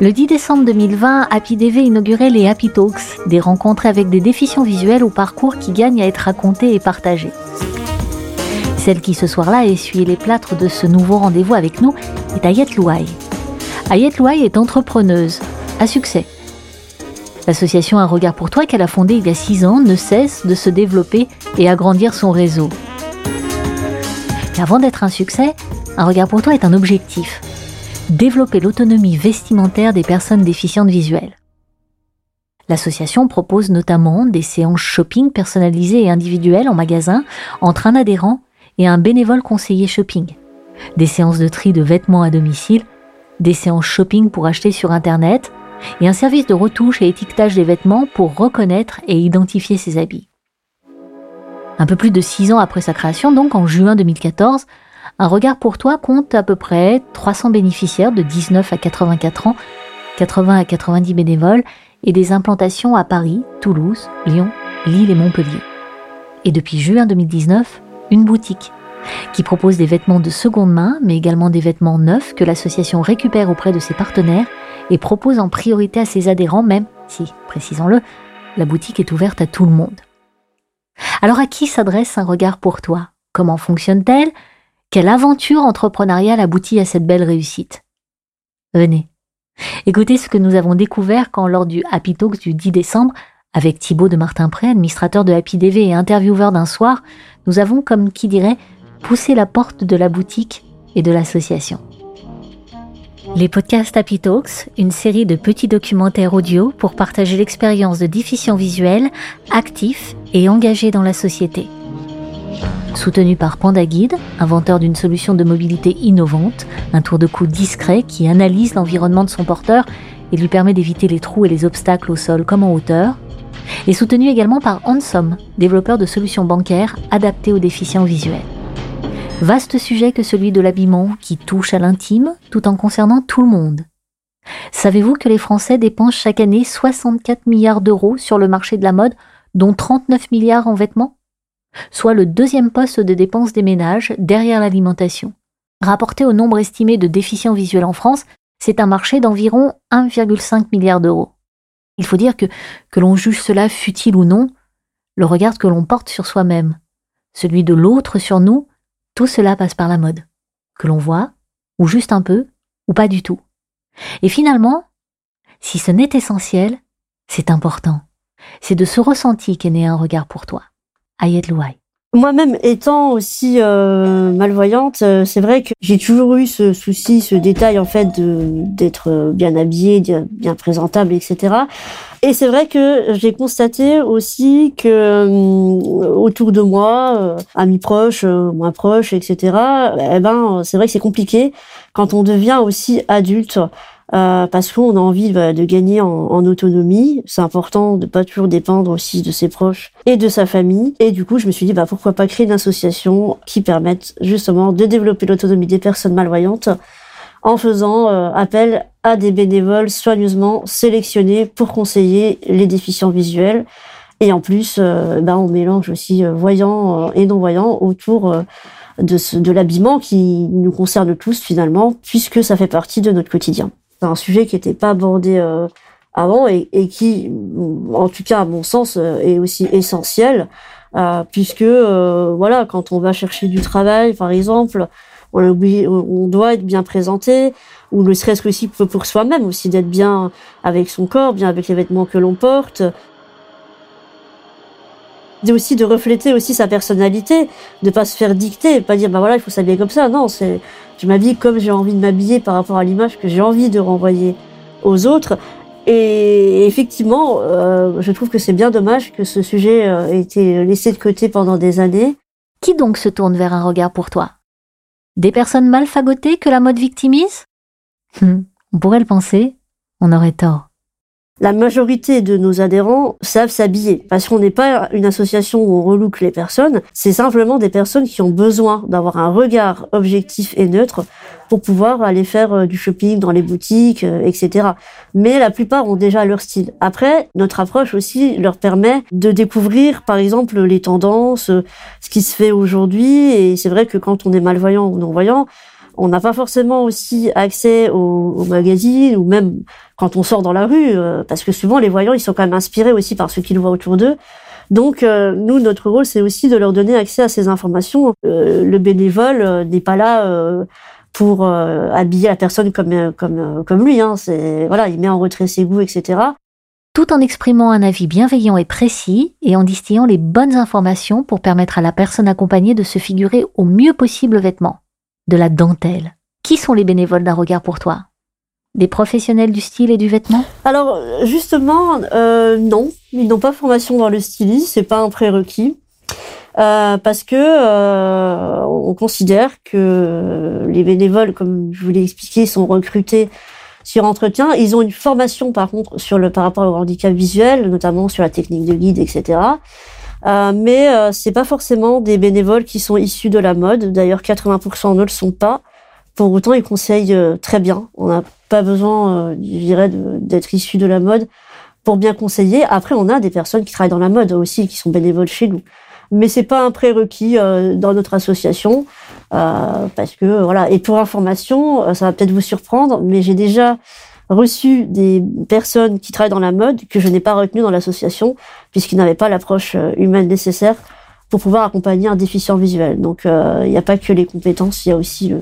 Le 10 décembre 2020, Happy DV inaugurait les Happy Talks, des rencontres avec des déficients visuels au parcours qui gagnent à être racontés et partagés. Celle qui ce soir-là a les plâtres de ce nouveau rendez-vous avec nous est Ayette Louaï. Ayette Louaï est entrepreneuse, à succès. L'association Un regard pour toi qu'elle a fondée il y a six ans ne cesse de se développer et agrandir son réseau. Mais avant d'être un succès, Un regard pour toi est un objectif développer l'autonomie vestimentaire des personnes déficientes visuelles. L'association propose notamment des séances shopping personnalisées et individuelles en magasin entre un adhérent et un bénévole conseiller shopping, des séances de tri de vêtements à domicile, des séances shopping pour acheter sur Internet et un service de retouche et étiquetage des vêtements pour reconnaître et identifier ses habits. Un peu plus de six ans après sa création, donc en juin 2014, un regard pour toi compte à peu près 300 bénéficiaires de 19 à 84 ans, 80 à 90 bénévoles et des implantations à Paris, Toulouse, Lyon, Lille et Montpellier. Et depuis juin 2019, une boutique qui propose des vêtements de seconde main, mais également des vêtements neufs que l'association récupère auprès de ses partenaires et propose en priorité à ses adhérents, même si, précisons-le, la boutique est ouverte à tout le monde. Alors à qui s'adresse un regard pour toi? Comment fonctionne-t-elle? Quelle aventure entrepreneuriale aboutit à cette belle réussite? Venez, écoutez ce que nous avons découvert quand lors du Happy Talks du 10 décembre, avec Thibaut de Martin-Pré, administrateur de Happy DV et intervieweur d'un soir, nous avons, comme qui dirait, poussé la porte de la boutique et de l'association. Les podcasts Happy Talks, une série de petits documentaires audio pour partager l'expérience de déficients visuels, actifs et engagés dans la société. Soutenu par Panda Guide, inventeur d'une solution de mobilité innovante, un tour de cou discret qui analyse l'environnement de son porteur et lui permet d'éviter les trous et les obstacles au sol comme en hauteur, et soutenu également par Hansom, développeur de solutions bancaires adaptées aux déficients visuels. Vaste sujet que celui de l'habillement qui touche à l'intime tout en concernant tout le monde. Savez-vous que les Français dépensent chaque année 64 milliards d'euros sur le marché de la mode, dont 39 milliards en vêtements? Soit le deuxième poste de dépenses des ménages derrière l'alimentation. Rapporté au nombre estimé de déficients visuels en France, c'est un marché d'environ 1,5 milliard d'euros. Il faut dire que, que l'on juge cela futile ou non, le regard que l'on porte sur soi-même, celui de l'autre sur nous, tout cela passe par la mode. Que l'on voit, ou juste un peu, ou pas du tout. Et finalement, si ce n'est essentiel, c'est important. C'est de ce ressenti qu'est né un regard pour toi. Moi-même étant aussi euh, malvoyante, euh, c'est vrai que j'ai toujours eu ce souci, ce détail en fait d'être bien habillée, bien présentable, etc. Et c'est vrai que j'ai constaté aussi que euh, autour de moi, amis proches, moins proches, etc. Eh ben, c'est vrai que c'est compliqué quand on devient aussi adulte euh, parce qu'on a envie bah, de gagner en, autonomie. C'est important de pas toujours dépendre aussi de ses proches et de sa famille. Et du coup, je me suis dit, bah, pourquoi pas créer une association qui permette justement de développer l'autonomie des personnes malvoyantes en faisant euh, appel à des bénévoles soigneusement sélectionnés pour conseiller les déficients visuels. Et en plus, euh, bah, on mélange aussi voyants et non-voyants autour de, de l'habillement qui nous concerne tous finalement, puisque ça fait partie de notre quotidien. Un sujet qui n'était pas abordé euh, avant et, et, qui, en tout cas à mon sens, euh, est aussi essentiel, euh, puisque voilà, quand on va chercher du travail, par exemple, on, on doit être bien présenté, ou ne serait-ce que aussi pour soi-même aussi d'être bien avec son corps, bien avec les vêtements que l'on porte, c'est aussi de refléter aussi sa personnalité, de pas se faire dicter, pas dire bah voilà il faut s'habiller comme ça. Non, c'est je m'habille comme j'ai envie de m'habiller par rapport à l'image que j'ai envie de renvoyer aux autres. Et effectivement, euh, je trouve que c'est bien dommage que ce sujet euh, ait été laissé de côté pendant des années. Qui donc se tourne vers un regard pour toi? Des personnes mal fagotées que la mode victimise? Hum, On pourrait le penser, on aurait tort la majorité de nos adhérents savent s'habiller parce qu'on n'est pas une association où on relook les personnes, c'est simplement des personnes qui ont besoin d'avoir un regard objectif et neutre pour pouvoir aller faire euh, du shopping dans les boutiques, euh, etc. Mais la plupart ont déjà leur style. Après, notre approche aussi leur permet de découvrir, par exemple, les tendances, euh, ce qui se fait aujourd'hui. Et c'est vrai que quand on est malvoyant ou non-voyant, On n'a pas forcément aussi accès aux, magazines ou même quand on sort dans la rue, euh, parce que souvent les voyants, ils sont quand même inspirés aussi par ce qu'ils voient autour d'eux. Donc euh, nous, notre rôle, c'est aussi de leur donner accès à ces informations. Euh, le bénévole n'est pas là pour habiller la personne comme comme comme lui. Hein. C'est voilà, il met en retrait ses goûts, etc tout en exprimant un avis bienveillant et précis et en distillant les bonnes informations pour permettre à la personne accompagnée de se figurer au mieux possible le vêtement. De la dentelle. Qui sont les bénévoles d'un regard pour toi? Des professionnels du style et du vêtement? Alors justement, euh, non, ils n'ont pas formation dans le stylisme, c'est pas un prérequis. Euh, parce que euh, on considère que les bénévoles, comme je vous l'ai expliqué, sont recrutés sur entretien. Ils ont une formation par contre sur le par rapport au handicap visuel, notamment sur la technique de guide, etc. Euh, mais euh, c'est pas forcément des bénévoles qui sont issus de la mode. D'ailleurs, 80% ne le sont pas. Pour autant, ils conseillent euh, très bien. On n'a pas besoin, euh, je dirais, d'être issu de la mode pour bien conseiller. Après, on a des personnes qui travaillent dans la mode aussi, qui sont bénévoles chez nous. Mais c'est pas un prérequis dans notre association. Euh, parce que voilà. Et pour information, euh, ça va peut-être vous surprendre, mais j'ai déjà reçu des personnes qui travaillent dans la mode que je n'ai pas retenues dans l'association puisqu'ils n'avaient pas l'approche euh, humaine nécessaire pour pouvoir accompagner un déficient visuel. Donc il n'y a pas que les compétences, il y a aussi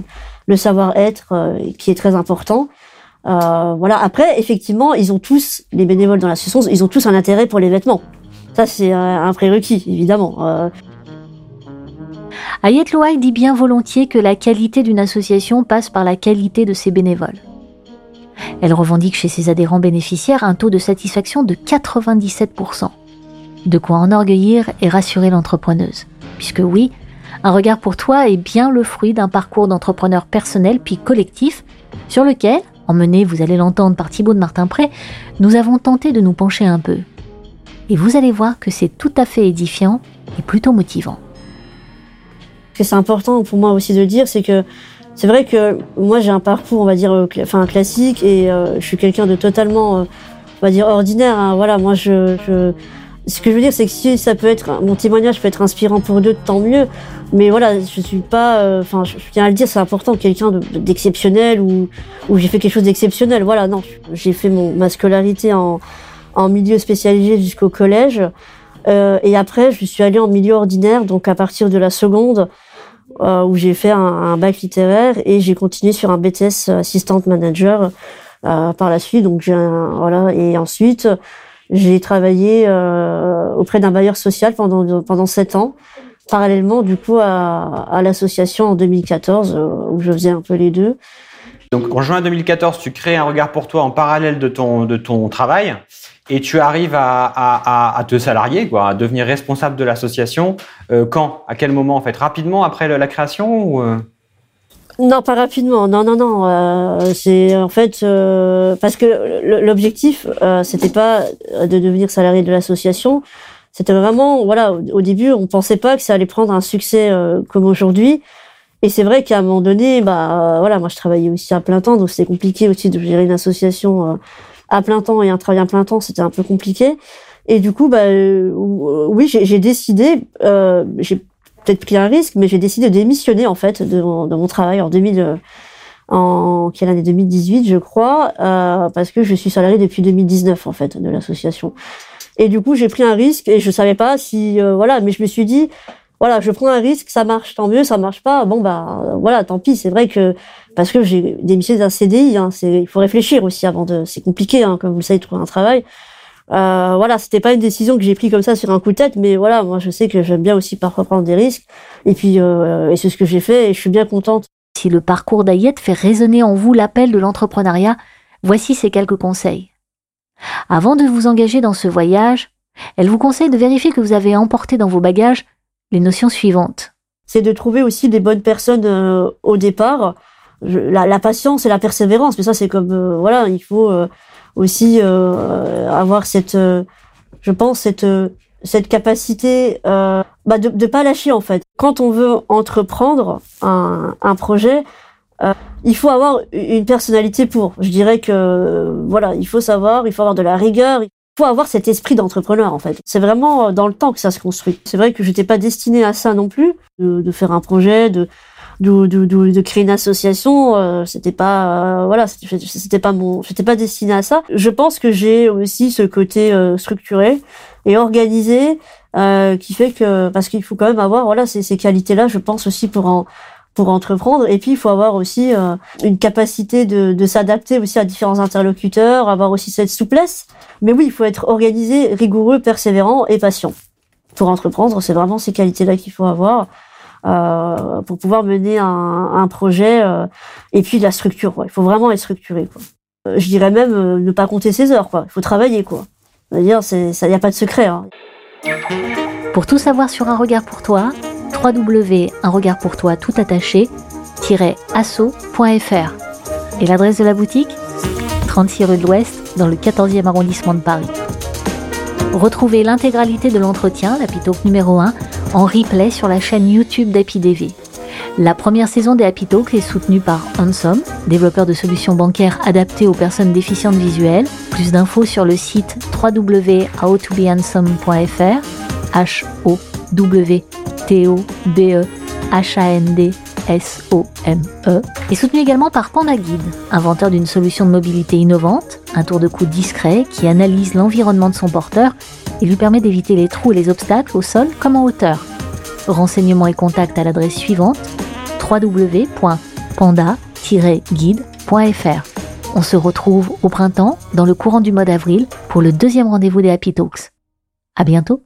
le, savoir-être qui est très important. Euh, voilà. Après, effectivement, ils ont tous les bénévoles dans l'association, ils ont tous un intérêt pour les vêtements. Ça, c'est un prérequis, évidemment. Euh, Ayet Louaï dit bien volontiers que la qualité d'une association passe par la qualité de ses bénévoles. Elle revendique chez ses adhérents bénéficiaires un taux de satisfaction de 97%. De quoi enorgueillir et rassurer l'entrepreneuse. Puisque oui, un regard pour toi est bien le fruit d'un parcours d'entrepreneur personnel puis collectif sur lequel, emmené, vous allez l'entendre par Thibaut de Martin-Pré, nous avons tenté de nous pencher un peu. Et vous allez voir que c'est tout à fait édifiant et plutôt motivant. Ce que c'est important pour moi aussi de dire, c'est que c'est vrai que moi j'ai un parcours, on va dire, euh, enfin classique, et euh, je suis quelqu'un de totalement, euh, on va dire, ordinaire. Hein. Voilà, moi je, je, ce que je veux dire, c'est que si ça peut être, mon témoignage peut être inspirant pour deux, tant mieux. Mais voilà, je suis pas, enfin, je tiens à le dire, c'est important, quelqu'un d'exceptionnel ou ou j'ai fait quelque chose d'exceptionnel. Voilà, non, j'ai fait mon ma scolarité en en milieu spécialisé jusqu'au collège. Euh, et après, je suis allée en milieu ordinaire, donc à partir de la seconde, euh, où j'ai fait un, bac littéraire et j'ai continué sur un BTS assistant manager euh, par la suite. Donc j'ai voilà et ensuite j'ai travaillé euh, auprès d'un bailleur social pendant pendant sept ans, parallèlement du coup à, à l'association en 2014 euh, où je faisais un peu les deux. Donc en juin 2014, tu crées un regard pour toi en parallèle de ton de ton travail et tu arrives à, te salarier, quoi, à devenir responsable de l'association. Euh, quand À quel moment en fait? Rapidement après la création euh? Non, pas rapidement. Non, non, non. Euh, c'est en fait parce que l'objectif, c'était pas de devenir salarié de l'association. C'était vraiment, voilà, au, début, on pensait pas que ça allait prendre un succès comme aujourd'hui. Et c'est vrai qu'à un moment donné, bah voilà, moi je travaillais aussi à plein temps, donc c'était compliqué aussi de gérer une association à plein temps et un travail à plein temps, c'était un peu compliqué. Et du coup, bah, euh, oui, j'ai décidé, euh, j'ai peut-être pris un risque, mais j'ai décidé de démissionner en fait de mon, de mon travail en 2000, euh, en quelle année? 2018, je crois, euh, parce que je suis salarié depuis 2019 en fait de l'association. Et du coup, j'ai pris un risque et je savais pas si, euh, voilà, mais je me suis dit, voilà, je prends un risque, ça marche, tant mieux, ça marche pas, bon bah voilà, tant pis. C'est vrai que parce que j'ai démissionné d'un CDI, hein, c'est il faut réfléchir aussi avant de, c'est compliqué, hein, comme vous le savez, trouver un travail. Euh, voilà, c'était pas une décision que j'ai prise comme ça sur un coup de tête, mais voilà, moi je sais que j'aime bien aussi parfois prendre des risques, et puis euh, et c'est ce que j'ai fait, et je suis bien contente. Si le parcours d'Ayette fait résonner en vous l'appel de l'entrepreneuriat, voici ces quelques conseils. Avant de vous engager dans ce voyage, elle vous conseille de vérifier que vous avez emporté dans vos bagages les notions suivantes. C'est de trouver aussi des bonnes personnes euh, au départ. la, la, patience et la persévérance, mais ça c'est comme euh, voilà, il faut euh, aussi avoir cette, je pense cette cette capacité bah de ne pas lâcher en fait. Quand on veut entreprendre un, un projet, il faut avoir une personnalité pour. Je dirais que voilà, il faut savoir, il faut avoir de la rigueur, faut avoir cet esprit d'entrepreneur en fait. C'est vraiment euh, dans le temps que ça se construit. C'est vrai que j'étais pas destinée à ça non plus, de, de, faire un projet, de de, de, de, créer une association, euh, c'était pas euh, voilà, c'était pas mon, j'étais pas destiné à ça. Je pense que j'ai aussi ce côté euh, structuré et organisé qui fait que parce qu'il faut quand même avoir voilà ces, ces qualités-là, je pense aussi pour en pour entreprendre. Et puis, il faut avoir aussi une capacité de, de s'adapter aussi à différents interlocuteurs, avoir aussi cette souplesse. Mais oui, il faut être organisé, rigoureux, persévérant et patient. Pour entreprendre, c'est vraiment ces qualités-là qu'il faut avoir. Euh, pour pouvoir mener un, un projet euh, et puis la structure. Quoi. Il faut vraiment être structuré. Quoi. Euh, je dirais même ne pas compter ses heures. Quoi. Il faut travailler. Quoi. C'est-à-dire, c'est, ça, n'y a pas de secret. Hein. Pour tout savoir sur un regard pour toi, www un regard pour toi tout attaché asso.fr et l'adresse de la boutique? 36 rue de l'Ouest dans le 14e arrondissement de Paris. Retrouvez l'intégralité de l'entretien, la Talk numéro 1, en replay sur la chaîne YouTube d'AppyDV. La première saison des Happy est soutenue par Hansom, développeur de solutions bancaires adaptées aux personnes déficientes visuelles. Plus d'infos sur le site www.howtobehandsome.fr h o w t o b e h a n d S-O-M-E, est soutenu également par Panda Guide, inventeur d'une solution de mobilité innovante, un tour de cou discret qui analyse l'environnement de son porteur et lui permet d'éviter les trous et les obstacles au sol comme en hauteur. Renseignements et contacts à l'adresse suivante www.panda-guide.fr. On se retrouve au printemps, dans le courant du mois d'avril, pour le deuxième rendez-vous des Happy Talks. À bientôt!